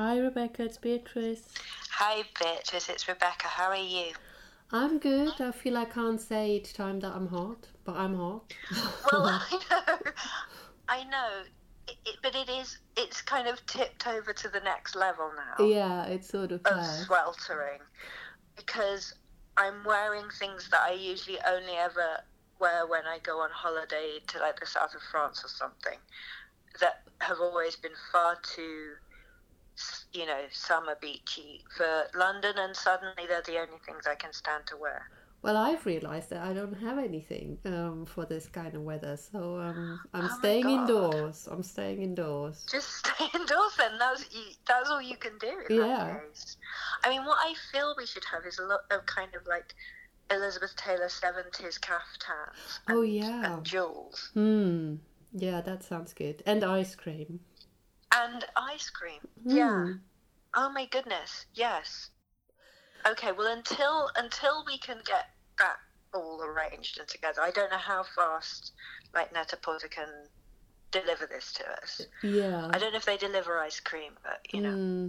Hi, Rebecca. It's Beatrice. Hi, Beatrice. It's Rebecca. How are you? I'm good. I feel I can't say each time that I'm hot, but I'm hot. Well, I know. I know. It, it, but it is. It's kind of tipped over to the next level now yeah, it's sort of. of sweltering because I'm wearing things that I usually only ever wear when I go on holiday to like the south of France or something that have always been far too s- you know summer beachy for London and suddenly they're the only things I can stand to wear. Well, I've realized that I don't have anything um, for this kind of weather, so um, I'm Oh staying indoors. I'm staying indoors. Just stay indoors then. That's that's all you can do Yeah. I mean, what I feel we should have is a lot of kind of like Elizabeth Taylor seventies caftans. Oh, yeah. and jewels Hmm. Yeah, that sounds good. And ice cream. And ice cream. Yeah. Hmm. Oh my goodness. Yes. Okay. Well, until until we can get that all arranged and together, I don't know how fast like Net-a-Porter can deliver this to us. Yeah. I don't know if they deliver ice cream, but you know Hmm.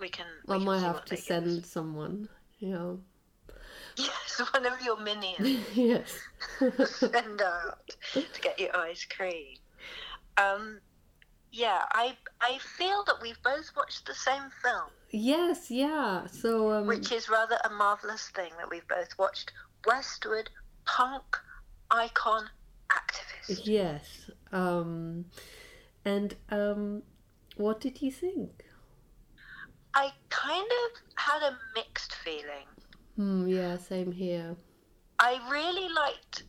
we can. We I might have to they give us. send someone. Yeah. Yes, one of your minions yes. send out to get your ice cream. Um, yeah, I I feel that we've both watched the same film, yes. Yeah. So. Um, which is rather a marvelous thing that we've both watched. Westwood punk icon activist. Yes. Um, and um, what did you think? I kind of had a mixed feeling. Hmm. Yeah. Same here. I really liked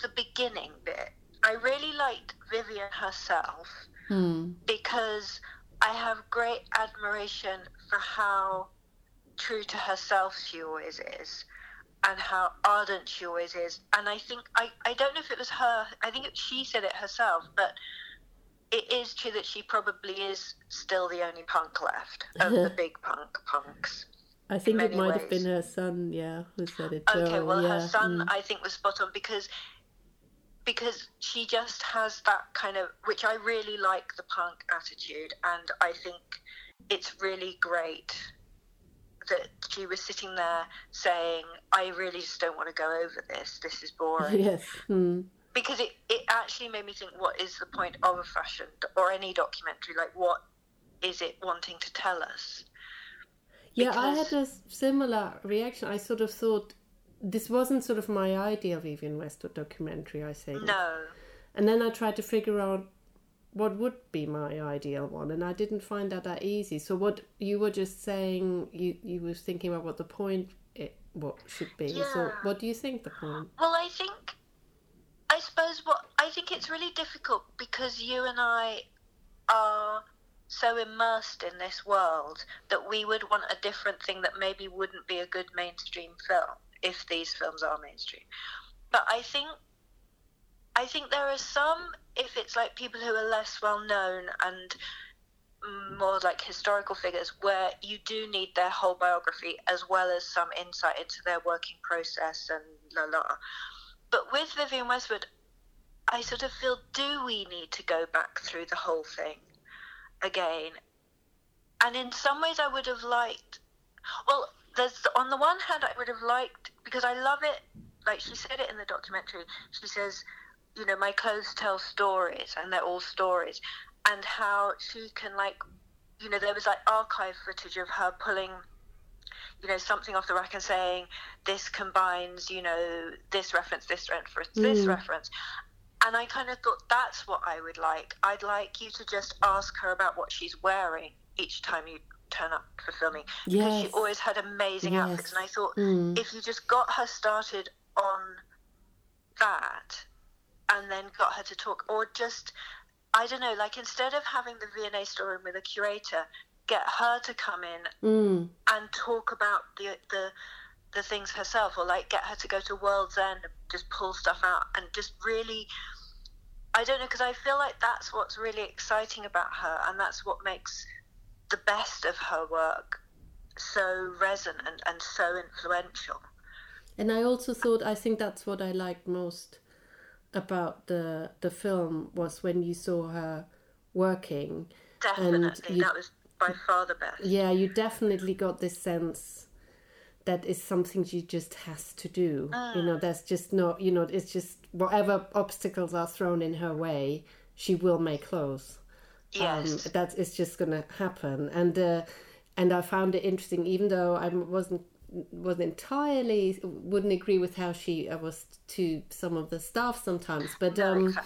the beginning bit. I really liked Vivienne herself. Hmm. because I have great admiration for how true to herself she always is and how ardent she always is. And I think, I, I don't know if it was her, I think it, she said it herself, but it is true that she probably is still the only punk left of the big punk punks. I think it might have been her son. Yeah, who said it. Okay, well, yeah. her son, mm. I think, was spot on because because she just has that kind of, which I really like the punk attitude, and I think it's really great that she was sitting there saying, "I really just don't want to go over this. This is boring." yes. Hmm. Because it it actually made me think, what is the point of a fashion or any documentary? Like, what is it wanting to tell us? Yeah, I had a similar reaction. I sort of thought this wasn't sort of my idea of Vivienne Westwood documentary. I think. No. And then I tried to figure out what would be my ideal one, and I didn't find that that easy. So what you were just saying, you you were thinking about what the point it what should be. Yeah. So what do you think the point? Well, I think, I suppose what I think it's really difficult because you and I are so immersed in this world that we would want a different thing that maybe wouldn't be a good mainstream film if these films are mainstream. But I think, I think there are some if it's like people who are less well known and more like historical figures where you do need their whole biography as well as some insight into their working process and la la. But with Vivienne Westwood, I sort of feel do we need to go back through the whole thing again? And in some ways, I would have liked. Well, there's on the one hand, I would have liked because I love it. Like she said it in the documentary. She says, you know, my clothes tell stories, and they're all stories, and how she can like, you know, there was like archive footage of her pulling you know something off the rack and saying this combines you know this reference this reference this Mm. reference and i kind of thought that's what i would like i'd like you to just ask her about what she's wearing each time you turn up for filming because she always had amazing Yes. outfits and i thought Mm. if you just got her started on that and then got her to talk or just i don't know like instead of having the v&a storeroom with a curator get her to come in Mm. and talk about the the the things herself or like get her to go to world's end and just pull stuff out and just really i don't know because i feel like that's what's really exciting about her and that's what makes the best of her work so resonant and so influential And I also thought I think that's what I liked most about the the film was when you saw her working definitely you- that was by far the best. Yeah, you definitely got this sense that is something she just has to do. You know, mm. there's just no, you know, it's just whatever obstacles are thrown in her way, she will make clothes. Yes. Um, that is just going to happen. And uh, and I found it interesting, even though I wasn't wasn't entirely wouldn't agree with how she uh, was to some of the staff sometimes, but um,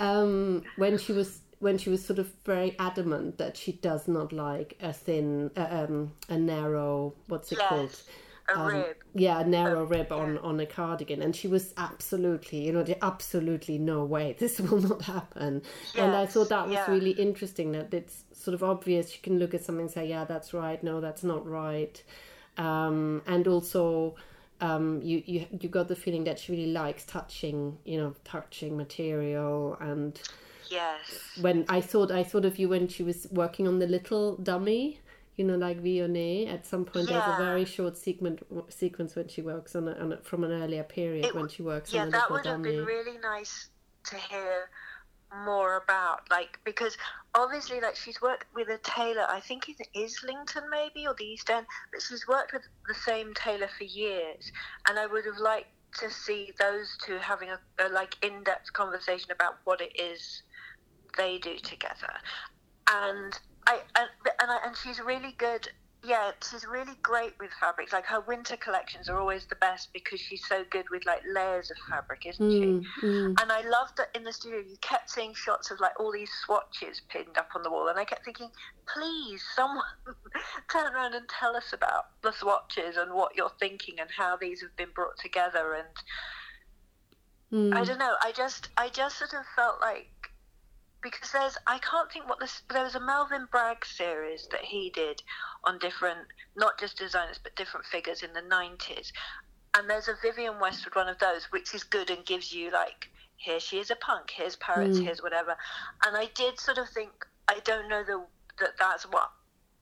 um, when she was when she was sort of very adamant that she does not like a thin, uh, um, a narrow, what's it called? Yes. A um, rib. Yeah, a narrow rib on, on a cardigan. And she was absolutely, you know, absolutely no way this will not happen. and I thought that was yeah. really interesting that it's sort of obvious. You can look at something and say, yeah, that's right. No, that's not right. Um, and also, um, you, you you got the feeling that she really likes touching, you know, touching material and Yes. when I thought I thought of you when she was working on the little dummy, you know, like Vionnet. At some point, there's a very short sequence sequence when she works on, a, on a, from an earlier period It when she works yeah, on that would have been really nice to hear more about. Like, because obviously, like, she's worked with a tailor, I think it's Islington maybe, or the East End, but she's worked with the same tailor for years. And I would have liked to see those two having a, a like, in depth conversation about what it is they do together. And I and, and, I, and she's really good. Yeah, she's really great with fabrics. Like her winter collections are always the best because she's so good with like layers of fabric, isn't Mm, she? mm. And I loved that in the studio you kept seeing shots of like all these swatches pinned up on the wall, and I kept thinking, please, someone turn around and tell us about the swatches and what you're thinking and how these have been brought together. And Mm. I don't know. I just, I just sort of felt like because there's, I can't think what this. There was a Melvin Bragg series that he did on different, not just designers but different figures in the '90s, and there's a Vivienne Westwood one of those, which is good and gives you like, here she is a punk, here's parrots, Mm. here's whatever, and I did sort of think, I don't know the, that that's what.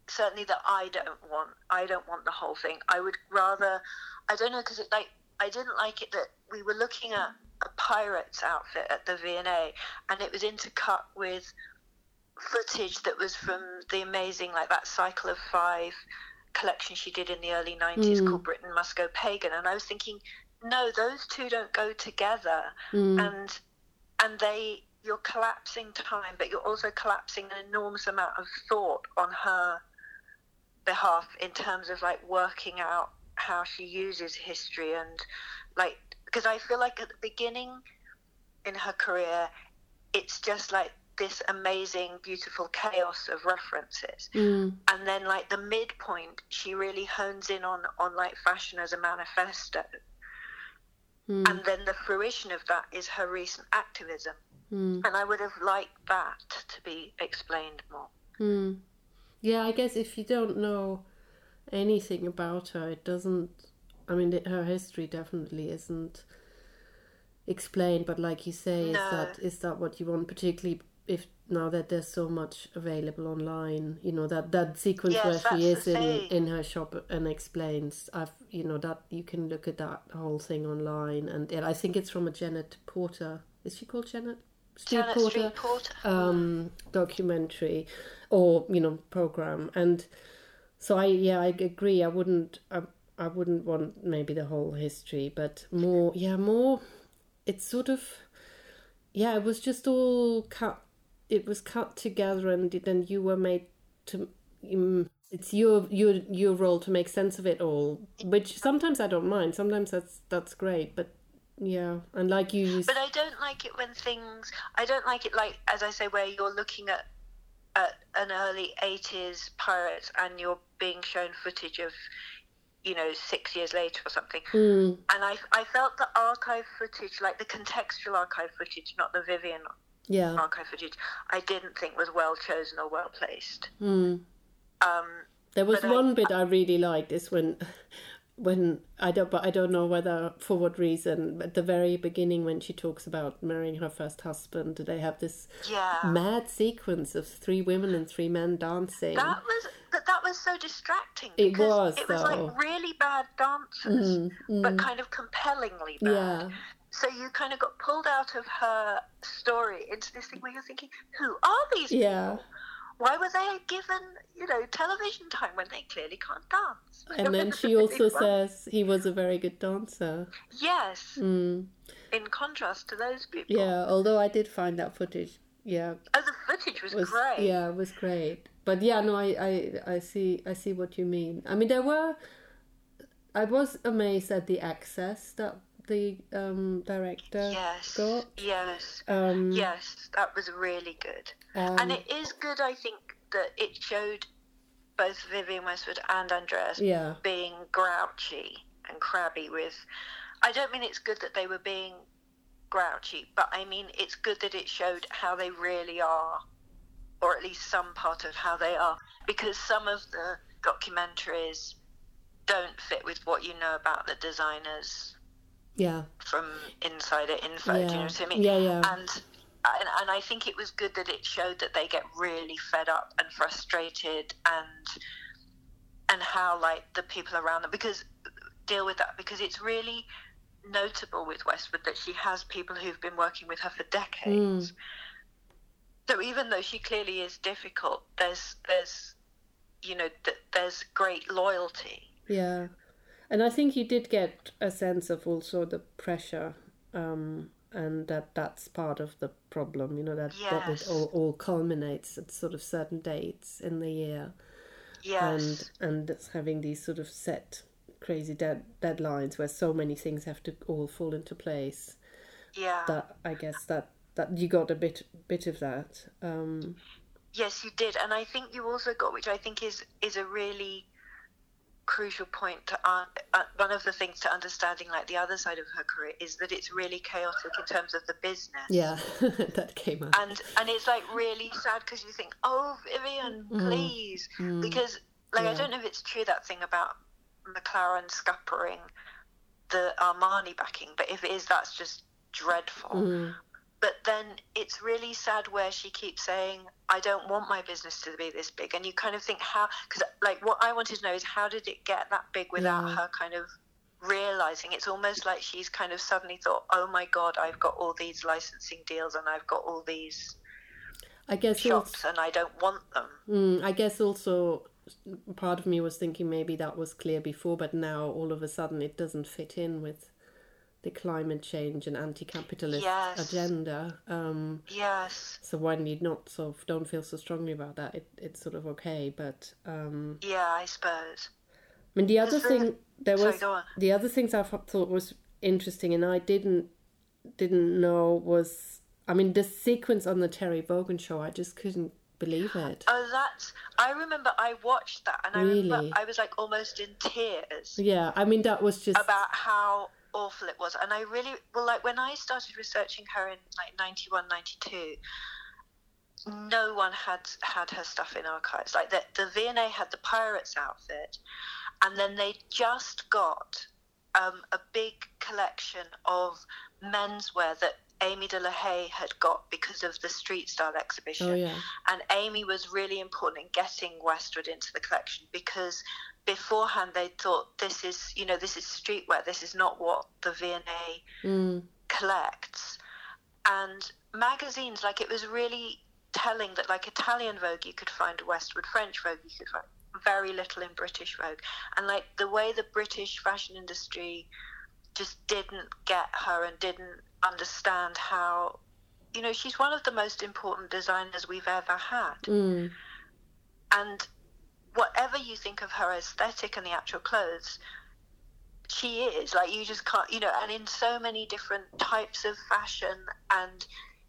Certainly, that I don't want. I don't want the whole thing. I would rather. I don't know because it like I didn't like it that we were looking at a pirate's outfit at the V&A and it was intercut with footage that was from the amazing like that cycle of five collection she did in the early 90s Mm. called Britain Must Go Pagan and I was thinking no those two don't go together Mm. and and they you're collapsing time but you're also collapsing an enormous amount of thought on her behalf in terms of like working out how she uses history and like because I feel like at the beginning in her career it's just like this amazing beautiful chaos of references Mm. and then like the midpoint she really hones in on on like fashion as a manifesto Mm. and then the fruition of that is her recent activism Mm. and I would have liked that to be explained more Mm. Yeah, I guess if you don't know anything about her, it doesn't. I mean, her history definitely isn't explained. But like you say, is that is that what you want? Particularly if now that there's so much available online, you know that that sequence Yes, where she is in in her shop and explains. I've you know that you can look at that whole thing online, and, and I think it's from a Janet Porter. Is she called Janet? Janet Porter Street Porter um, documentary or you know program and so i yeah i agree i wouldn't I, I wouldn't want maybe the whole history but more yeah more it's sort of yeah it was just all cut it was cut together and then you were made to um, it's your your your role to make sense of it all which sometimes i don't mind sometimes that's that's great but yeah and like you But I don't like it when things. I don't like it like, as I say, where you're looking at at an early '80s pirate and you're being shown footage of, you know, six years later or something. Mm, And I I felt the archive footage, like the contextual archive footage, not the Vivienne yeah archive footage, I didn't think was well chosen or well placed. mm. Um, There was But I- one bit I really liked is when when I don't but I don't know whether for what reason at the very beginning when she talks about marrying her first husband they have this yeah. mad sequence of three women and three men dancing. That was was so distracting. It because was, It was though. like really bad dancers, Mm, mm. but kind of compellingly bad. yeah. So you kind of got pulled out of her story into this thing where you're thinking, who are these Yeah. people? why were they given, you know, television time when they clearly can't dance? And then she also says he was a very good dancer. Yes. Mm. In contrast to those people. Yeah, although I did find that footage. Yeah. Oh, the footage was, was great. Yeah, it was great. But yeah, no, I, I, I see, I see what you mean. I mean, there were. I was amazed at the access that the um, director Yes. got. Yes. Um, Yes, that was really good. um, and it is good, I think, that it showed both Vivienne Westwood and Andreas yeah, being grouchy and crabby with. I don't mean it's good that they were being grouchy, but I mean it's good that it showed how they really are, or at least some part of how they are, because some of the documentaries don't fit with what you know about the designers yeah, from Insider Info. Do you know yeah, what I mean? yeah, yeah. and and, and I think it was good that it showed that they get really fed up and frustrated and and how like the people around them because deal with that because it's really notable with Westwood that she has people who've been working with her for decades. Mm. So even though she clearly is difficult, there's there's you know th- there's great loyalty. Yeah, and I think you did get a sense of also the pressure, um, and that that's part of the problem. You know that that it all, all culminates at sort of certain dates in the year, Yes. and and it's having these sort of set crazy dead deadlines where so many things have to all fall into place. yeah. That I guess that that you got a bit bit of that. Um, Yes, you did, and I think you also got, which I think is is a really crucial point to uh, uh, one of the things to understanding like the other side of her career is that it's really chaotic in terms of the business. yeah, that came out. And and it's like really sad because you think, oh Vivienne, please, because like I Mm. Don't know if it's true that thing about McLaren scuppering the Armani backing, but if it is, that's just dreadful Mm. But then it's really sad where she keeps saying i don't want my business to be this big. And you kind of think how because like what i wanted to know is how did it get that big without Yeah. her kind of realizing? It's almost like she's kind of suddenly thought oh my god i've got all these licensing deals and i've got all these I guess also, shops and i don't want them. Mm, I guess also part of me was thinking maybe that was clear before, but now all of a sudden it doesn't fit in with the climate change and anti-capitalist Yes. agenda. Um, yes so when need not sort of don't feel so strongly about that, it, it's sort of okay. But um, yeah i suppose I mean, the other thing there was the other things I thought thought was interesting, and I didn't didn't know was I mean the sequence on the Terry Wogan show. I just couldn't believe it. oh that's i remember i watched that and i remember i was like almost in tears Yeah, I mean that was just about how awful it was. And i really well like when i started researching her in like 91 92 no one had had her stuff in archives. Like the, the V&A had the pirates outfit and then they just got um, a big collection of menswear that amy de la haye had got because of the street style exhibition. Oh yeah. and Amy was really important in getting Westwood into the collection because beforehand they thought this is you know this is streetwear this is not what the V&A Mm. collects and magazines like it was really telling that like Italian Vogue you could find Westwood French Vogue you could find very little in British Vogue and like the way the British fashion industry just didn't get her and didn't understand how you know she's one of the most important designers we've ever had Mm. and whatever you think of her aesthetic and the actual clothes she is like you just can't you know and in so many different types of fashion and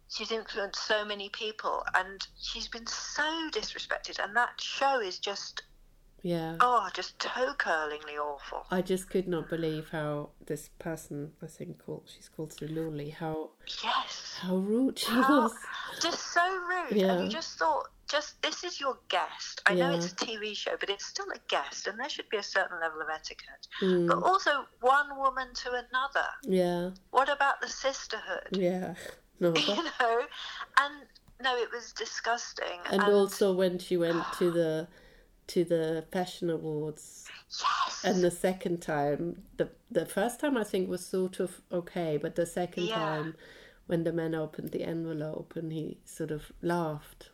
she's influenced so many people and she's been so disrespected and that show is just Yeah. oh just toe curlingly awful I just could not believe how this person, I think called she's called Sue Lawley, how yes how rude she How- was. just so rude Yeah. and you just thought just this is your guest. I know it's a tv show but it's still a guest and there should be a certain level of etiquette. Mm. but also one woman to another. Yeah, what about the sisterhood? Yeah. No, you know? And no it was disgusting and also when she went to the to the fashion awards yes! and the second time the the first time I think was sort of okay, but the second Yeah. time when the man opened the envelope and he sort of laughed.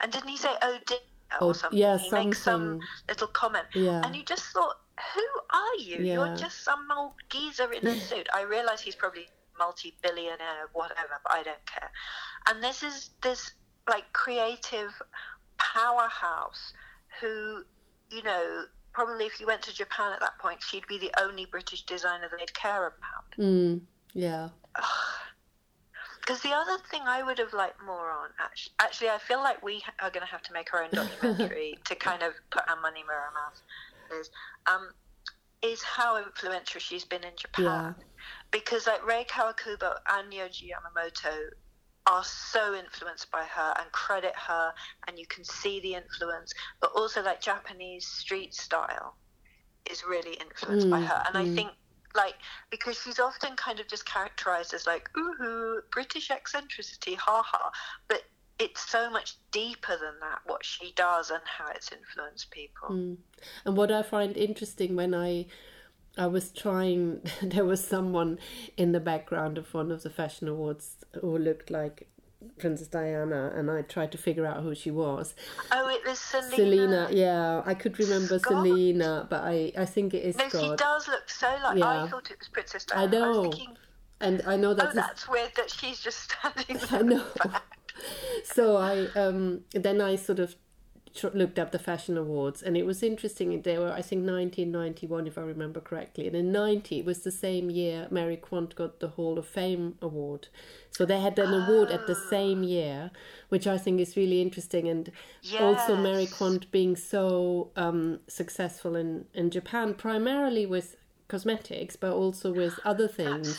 And didn't he say, "Oh dear"? Oh, Or something. yeah, he makes some something. little comment, Yeah. and you just thought, "Who are you? Yeah. You're just some old geezer in a suit." I realise he's probably multi-billionaire, whatever, but I don't care. And this is this like creative powerhouse who, you know, probably if you went to Japan at that point, she'd be the only British designer they'd care about. Mm, yeah. Because the other thing I would have liked more on, actually, actually I feel like we are going to have to make our own documentary to kind of put our money where our mouth is, um, is how influential she's been in Japan. Yeah. Because like Rei Kawakubo and Yohji Yamamoto are so influenced by her and credit her, and you can see the influence, but also like Japanese street style is really influenced by Mm, her. And I mm. think like because she's often kind of just characterized as like ooh British eccentricity, ha ha. But it's so much deeper than that what she does and how it's influenced people. Mm. And what I find interesting when I I was trying there was someone in the background of one of the fashion awards who looked like Princess Diana and I tried to figure out who she was. Oh, it was Selina. Selina, yeah, I could remember Scott. Selina, but I, I think it is No, she does look so like. Yeah. I thought it was Princess I Diana. know. was thinking, And I know oh, that's that's weird that she's just standing there. I know. so I um then I sort of looked up the fashion awards and it was interesting they were I think 1991 if I remember correctly. And in 90 it was the same year Mary Quant got the Hall of Fame award. So they had an award at the same year which I think is really interesting and also Mary Quant being so um successful in in Japan primarily with cosmetics but also with other things.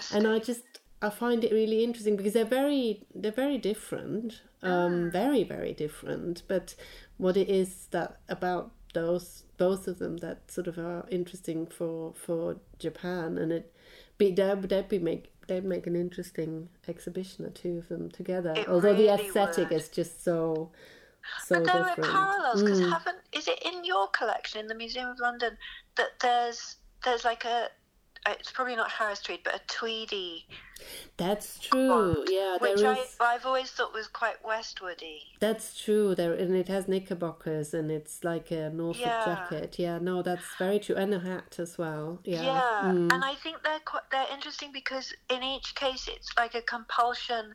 So and I just I find it really interesting because they're very they're very different, um, very very different. But what it is that about those both of them that sort of are interesting for for Japan, and it be they'd, they'd be make they'd make an interesting exhibition or two of them together. It Although the aesthetic would. is just so so but there are parallels because Mm. haven't is it in your collection in the Museum of London that there's there's like a it's probably not Harris Tweed but a Tweedy That's true. Yeah, there which is. I I've always thought was quite Westwoody. That's true. There and it has knickerbockers and it's like a Norfolk Yeah. jacket. Yeah, no, that's very true, and a hat as well. Yeah, Yeah, Mm. and I think they're quite, they're interesting because in each case it's like a compulsion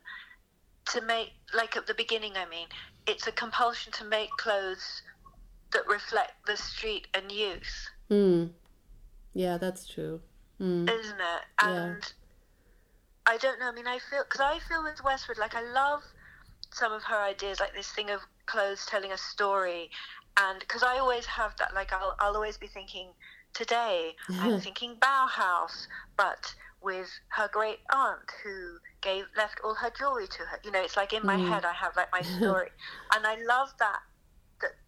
to make like at the beginning. I mean, it's a compulsion to make clothes that reflect the street and youth, Mm. yeah, that's true. Mm. isn't it? Yeah. And I don't know. I mean, I feel because I feel with Westwood, like I love some of her ideas, like this thing of clothes telling a story, and because I always have that, like I'll I'll always be thinking today I'm thinking Bauhaus, but with her great aunt who gave left all her jewelry to her. You know, it's like in my Mm. head I have like my story, and I love that.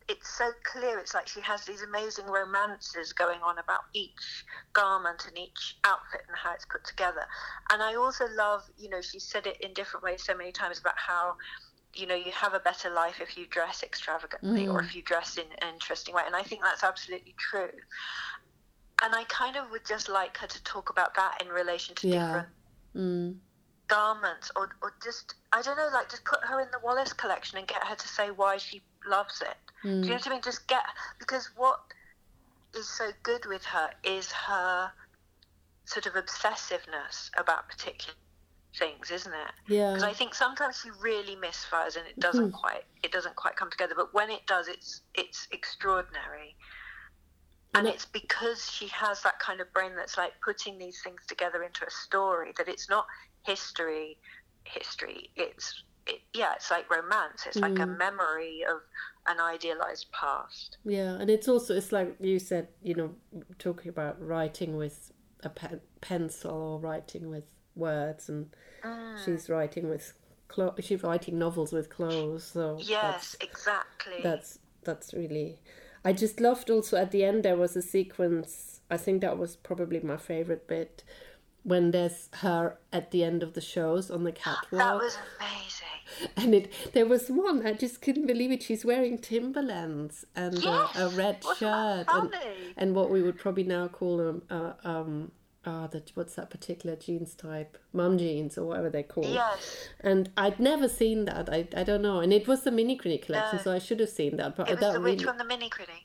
It's so clear. It's like she has these amazing romances going on about each garment and each outfit and how it's put together. And I also love, you know, she said it in different ways so many times about how you know you have a better life if you dress extravagantly or Mm. if you dress in an interesting way and i think that's absolutely true and i kind of would just like her to talk about that in relation to Yeah. different Mm. Garments or, or just i don't know like just put her in the wallace collection and get her to say why she loves it do you know Mm. what i mean just get because what is so good with her is her sort of obsessiveness about particular things isn't it Yeah, because I think sometimes she really misfires and it doesn't Mm-hmm. quite it doesn't quite come together. But when it does, it's it's extraordinary, And and it- it's because she has that kind of brain that's like putting these things together into a story. That it's not history, history. It's it, yeah, it's like romance. It's like a Mm. memory of an idealized past. yeah, and it's also it's like you said, you know, talking about writing with a pen, pencil or writing with words, and Mm. she's writing with clo- she's writing novels with clothes. So Yes, that's- exactly. that's that's really i just loved also at the end there was a sequence i think that was probably my favorite bit when there's her at the end of the shows on the catwalk that was amazing. and it there was one i just couldn't believe it she's wearing timberlands and Yes, a, a red wasn't shirt and, and what we would probably now call a, a, um, ah, the what's that particular jeans type, mum jeans or whatever they're called. Yes. And I'd never seen that. I, I don't know. And it was the mini crini collection, No. so I should have seen that. But It was the really, which one, the mini crini?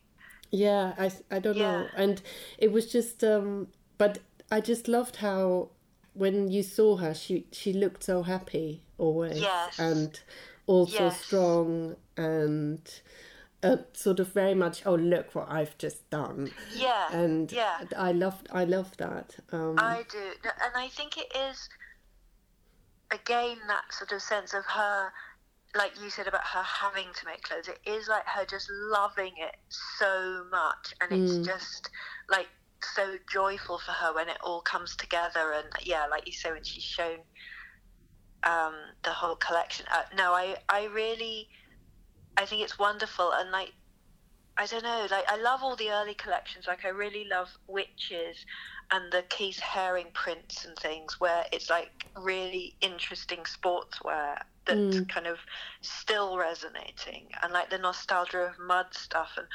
yeah, I, I don't know. And it was just, um, but I just loved how when you saw her, she she looked so happy always, Yes. and also Yes. strong and. Uh, sort of very much. Oh, look what I've just done, Yeah. and yeah. I loved. I loved that. Um, I do, and I think it is again that sort of sense of her, like you said about her having to make clothes. It is like her just loving it so much, and it's Mm. just like so joyful for her when it all comes together. And yeah, like you say, when she's shown um, the whole collection. Uh, no, I I really, I think it's wonderful, and like. I don't know, like I love all the early collections. Like I really love Witches and the Keith Haring prints and things where it's like really interesting sportswear that's Mm. kind of still resonating and like the nostalgia of mud stuff and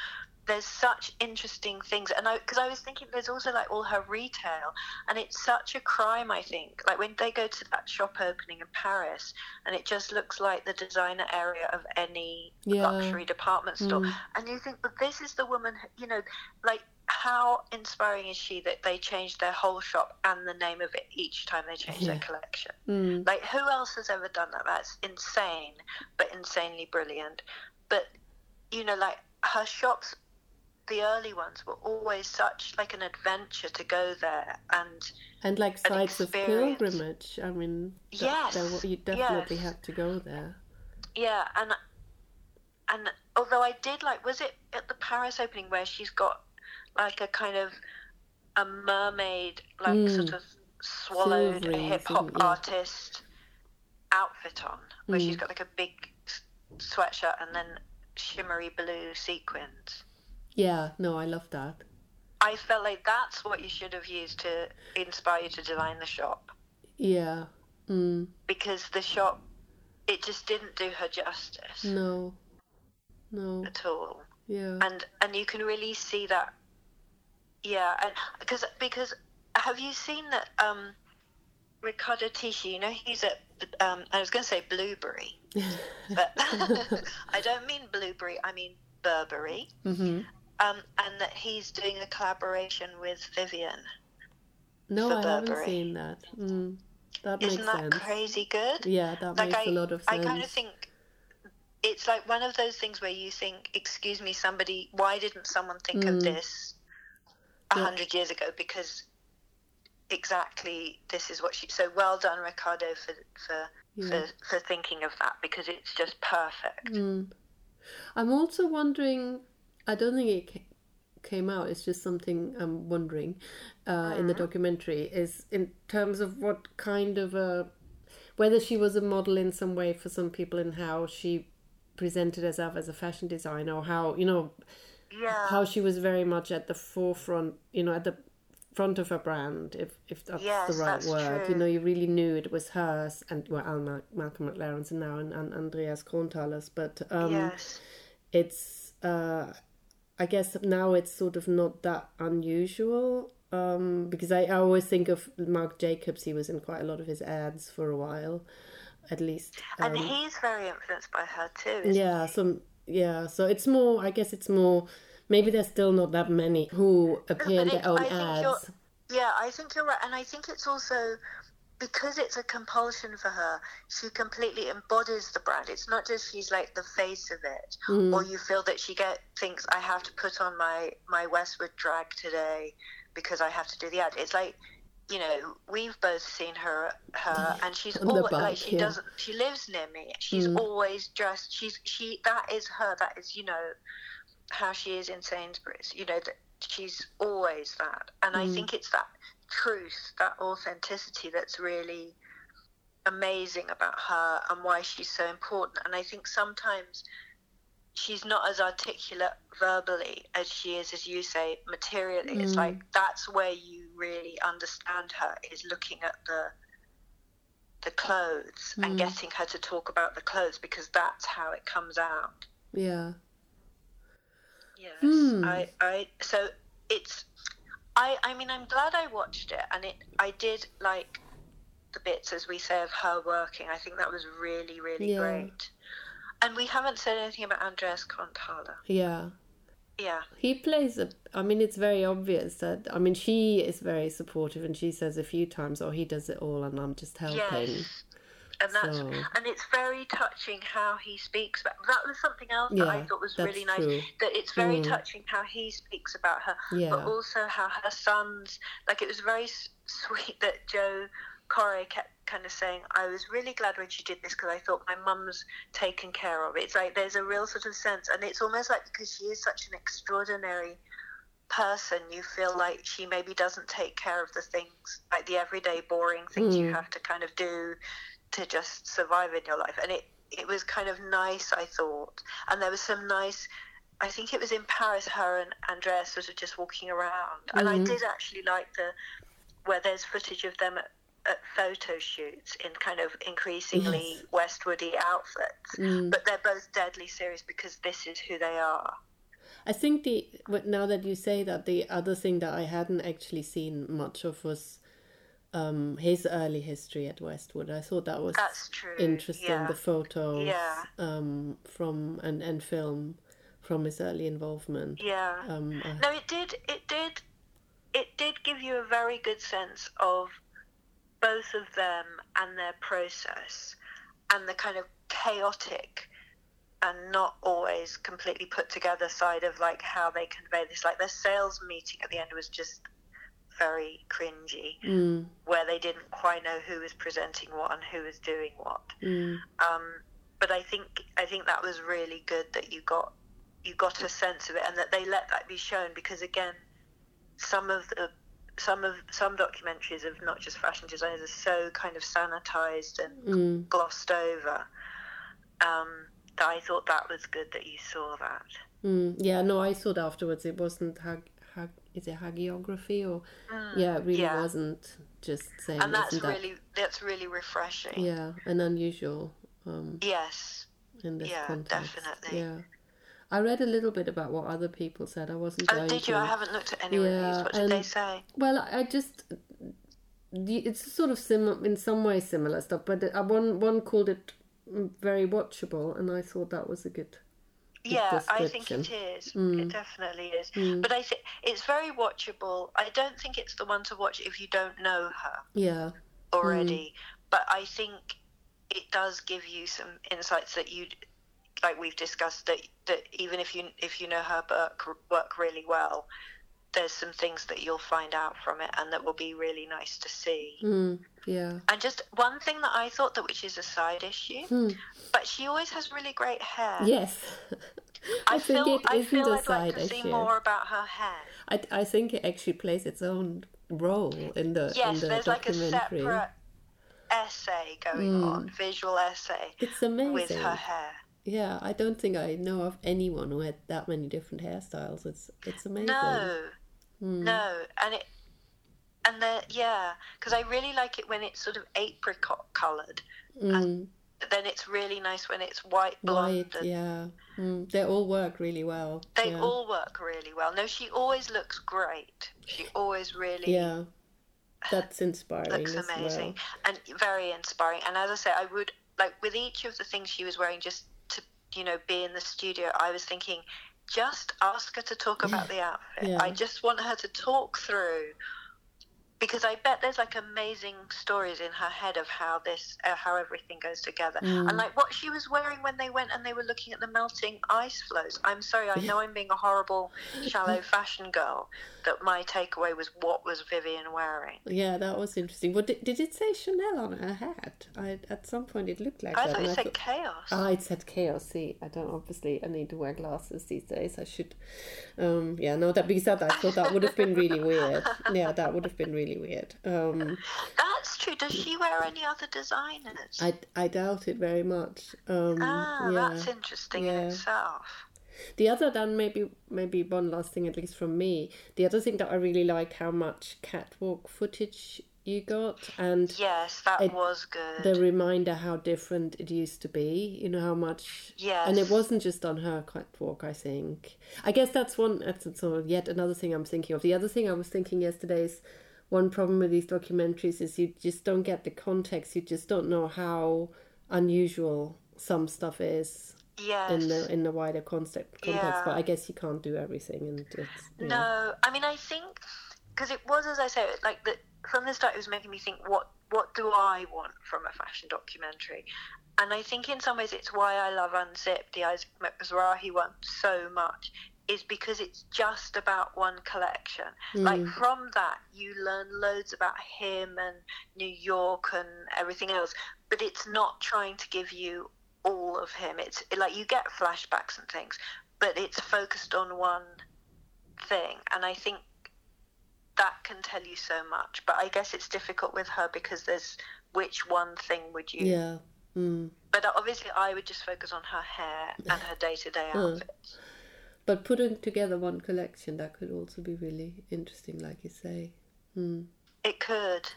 there's such interesting things and I because I was thinking there's also like all her retail and it's such a crime I think like when they go to that shop opening in Paris and it just looks like the designer area of any Yeah. luxury department store Mm. and you think, but this is the woman, you know, like how inspiring is she that they changed their whole shop and the name of it each time they change Yeah. their collection? mm, Like, who else has ever done that? That's insane, but insanely brilliant. But, you know, like her shops, the early ones were always such like an adventure to go there. And and like an sites of pilgrimage. I mean, Yes, that- you definitely yes. have to go there. yeah, and and although I did like, was it at the Paris opening where she's got like a kind of a mermaid, like Mm. sort of swallowed hip hop yeah. artist outfit on, where she's got like a big sweatshirt and then shimmery blue sequins. Yeah, no, I love that. I felt like that's what you should have used to inspire you to design the shop Yeah. Mm, because the shop it just didn't do her justice no. No. at all. Yeah. and and you can really see that yeah and because because have you seen that um Riccardo Tisci you know he's at um I was going to say Blueberry but I don't mean Blueberry I mean Burberry hmm um and that he's doing a collaboration with Vivienne No, for I haven't seen that. Mm, that isn't makes that sense. crazy good Yeah, that like makes I a lot of sense. I kind of think it's like one of those things where you think excuse me somebody why didn't someone think Mm. of this a Yeah. hundred years ago because exactly this is what she so well done Riccardo for for, Yeah. for for thinking of that because it's just perfect Mm. I'm also wondering. I don't think it came out. It's just something I'm wondering uh, in the documentary. Is in terms of what kind of a whether she was a model in some way for some people and how she presented herself as a fashion designer or how you know yeah how she was very much at the forefront you know at the front of her brand if if that's Yes, the right that's word you know you really knew it was hers and well Alma, Malcolm McLaren's and now and, and Andreas Kronthaler's but um yes it's uh I guess now it's sort of not that unusual um because I, I always think of Marc Jacobs he was in quite a lot of his ads for a while at least and um, he's very influenced by her too isn't yeah some yeah so it's more i guess it's more maybe there's still not that many who appear in but their it- own I think you're- ads. Yeah, I think you're right, and I think it's also because it's a compulsion for her. She completely embodies the brand. It's not just she's like the face of it, Mm. or you feel that she get thinks I have to put on my my Westwood drag today because I have to do the ad. It's like you know we've both seen her her and she's always like she yeah. doesn't she lives near me. She's Mm. always dressed. She's she that is her. That is you know how she is in Sainsbury's. You know that she's always that, and I Mm. think it's that truth, that authenticity that's really amazing about her and why she's so important. And I think sometimes she's not as articulate verbally as she is, as you say, materially. It's Mm. like that's where you really understand her is looking at the the clothes Mm. and getting her to talk about the clothes because that's how it comes out. yeah Yes, Hmm. I, I, so it's, I, I mean, I'm glad I watched it, and it. I did like the bits, as we say, of her working. I think that was really, really Yeah. great. And we haven't said anything about Andreas Kronthaler. Yeah. Yeah, He plays a. I mean, it's very obvious that. I mean, she is very supportive, and she says a few times, "Oh, he does it all, and I'm just helping." yes. And that's So- and it's very touching how he speaks. About, that was something else that I thought was really nice. true. That it's very Mm. touching how he speaks about her, Yeah. but also how her sons. Like it was very s- sweet that Joe Corré kept kind of saying, "I was really glad when she did this because I thought my mum's taken care of." It's like there's a real sort of sense, and it's almost like because she is such an extraordinary person, you feel like she maybe doesn't take care of the things like the everyday boring things you Mm. have to kind of do to just survive in your life. And it it was kind of nice, I thought, and there was some nice. I think it was in Paris, her and Andreas sort of just walking around, and I Mhm. did actually like the where there's footage of them at, at photo shoots in kind of increasingly Yes. Westwoody outfits, Mm. but they're both deadly serious because this is who they are. I think the now that you say that, the other thing that I hadn't actually seen much of was um, his early history at Westwood. I thought that was interesting. Yeah. The photos Yeah. um, from and and film from his early involvement. Yeah. Um, I- No, it did. It did. It did give you a very good sense of both of them and their process, and the kind of chaotic and not always completely put together side of like how they convey this. Like their sales meeting at the end was just very cringy, mm, where they didn't quite know who was presenting what and who was doing what. mm, Um, but I think I think that was really good that you got you got a sense of it and that they let that be shown because again, some of the some of some documentaries of not just fashion designers are so kind of sanitized and mm. glossed over. Um, that I thought that was good that you saw that. Mm, yeah, no, I thought afterwards it wasn't hag is it hagiography or yeah, it really Mm, yeah. wasn't just saying And that's that really that's really refreshing. yeah and unusual um, Yes. in this Yeah, context. definitely. Yeah, I read a little bit about what other people said. I wasn't. Oh, did you? to. I haven't looked at any Yeah, reviews. What did they say? Well, I just it's sort of similar in some ways similar stuff, but uh, one one called it mm, very watchable, and I thought that was a good. Yeah, I think it is. Mm. It definitely is. Mm. But I think it's very watchable. I don't think it's the one to watch if you don't know her Yeah, already. Mm. But I think it does give you some insights that you, like we've discussed, that that even if you if you know her work work really well, there's some things that you'll find out from it, and that will be really nice to see. Yeah. And just one thing that I thought that which is a side issue, Hmm. but she always has really great hair. Yes, I, I, think feel it I isn't feel a I'd like side see issue. more about her hair. I, I think it actually plays its own role in the Yes, in the there's like a separate essay going Mm. on, visual essay It's amazing. with her hair. Yeah, I don't think I know of anyone who had that many different hairstyles. It's it's amazing. No, Mm. no, and it and the yeah, because I really like it when it's sort of apricot coloured. Mm. Then it's really nice when it's white blonde. White, and yeah. Mm. They all work really well. They yeah. all work really well. No, she always looks great. She always really Yeah. That's inspiring looks amazing well. and very inspiring. And as I say, I would like with each of the things she was wearing, just to you know be in the studio. I was thinking, just ask her to talk about the outfit. Yeah. I just want her to talk through. Because I bet there's like amazing stories in her head of how this, uh, how everything goes together, Mm. and like what she was wearing when they went and they were looking at the melting ice floes. I'm sorry, I know I'm being a horrible, shallow fashion girl. That my takeaway was what was Vivienne wearing. Yeah, that was interesting. What did, did it say Chanel on her hat? I at some point it looked like I that. thought it said thought- chaos. Ah, it said chaos. See, I don't obviously. I need to wear glasses these days. I should. Um, yeah, no, that because that I thought that would have been really weird. Yeah, that would have been really weird. Um, That's true. Does she wear any other designers? I I doubt it very much. Um, ah, yeah. that's interesting Yeah. in itself. The other then maybe maybe one last thing at least from me. The other thing that I really like how much catwalk footage you got, and Yes, that It- was good. the reminder how different it used to be. You know how much, yes. and it wasn't just on her catwalk. I think. I guess that's one. That's so yet another thing I'm thinking of. The other thing I was thinking yesterday is one problem with these documentaries is you just don't get the context. You just don't know how unusual some stuff is Yes. in the in the wider context. context. Yeah. But I guess you can't do everything, and. No, I mean, I think because it was, as I say, like the, from the start, it was making me think, what what do I want from a fashion documentary? And I think in some ways, it's why I love Unzipped, the Isaac Mizrahi one, so much, is because it's just about one collection. Like Mm. from that, you learn loads about him and New York and everything else, but it's not trying to give you all of him. It's like you get flashbacks and things, but it's focused on one thing. And I think that can tell you so much. But I guess it's difficult with her because there's which one thing would you. yeah. Mm. But obviously, I would just focus on her hair and her day to day outfits. But putting together one collection that could also be really interesting, like you say. Mm. It could.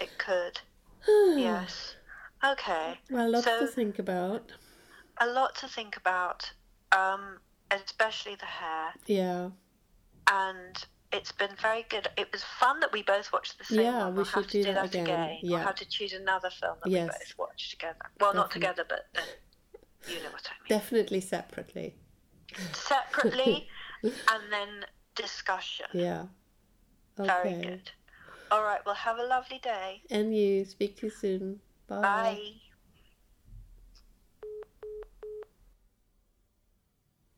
It could. yes. Okay. Well, lots So- to think about. A lot to think about, um, especially the hair. Yeah. and it's been very good. It was fun that we both watched the same Yeah, one. we We'll should have to do do that again. again. Yeah. We'll have to choose another film that Yes. we both watch together. Well, not together, but uh, you know what I mean. Definitely separately. Separately, and then discussion. Yeah. Okay. Very good. All right. Well, have a lovely day. And you. Speak to you soon. Bye.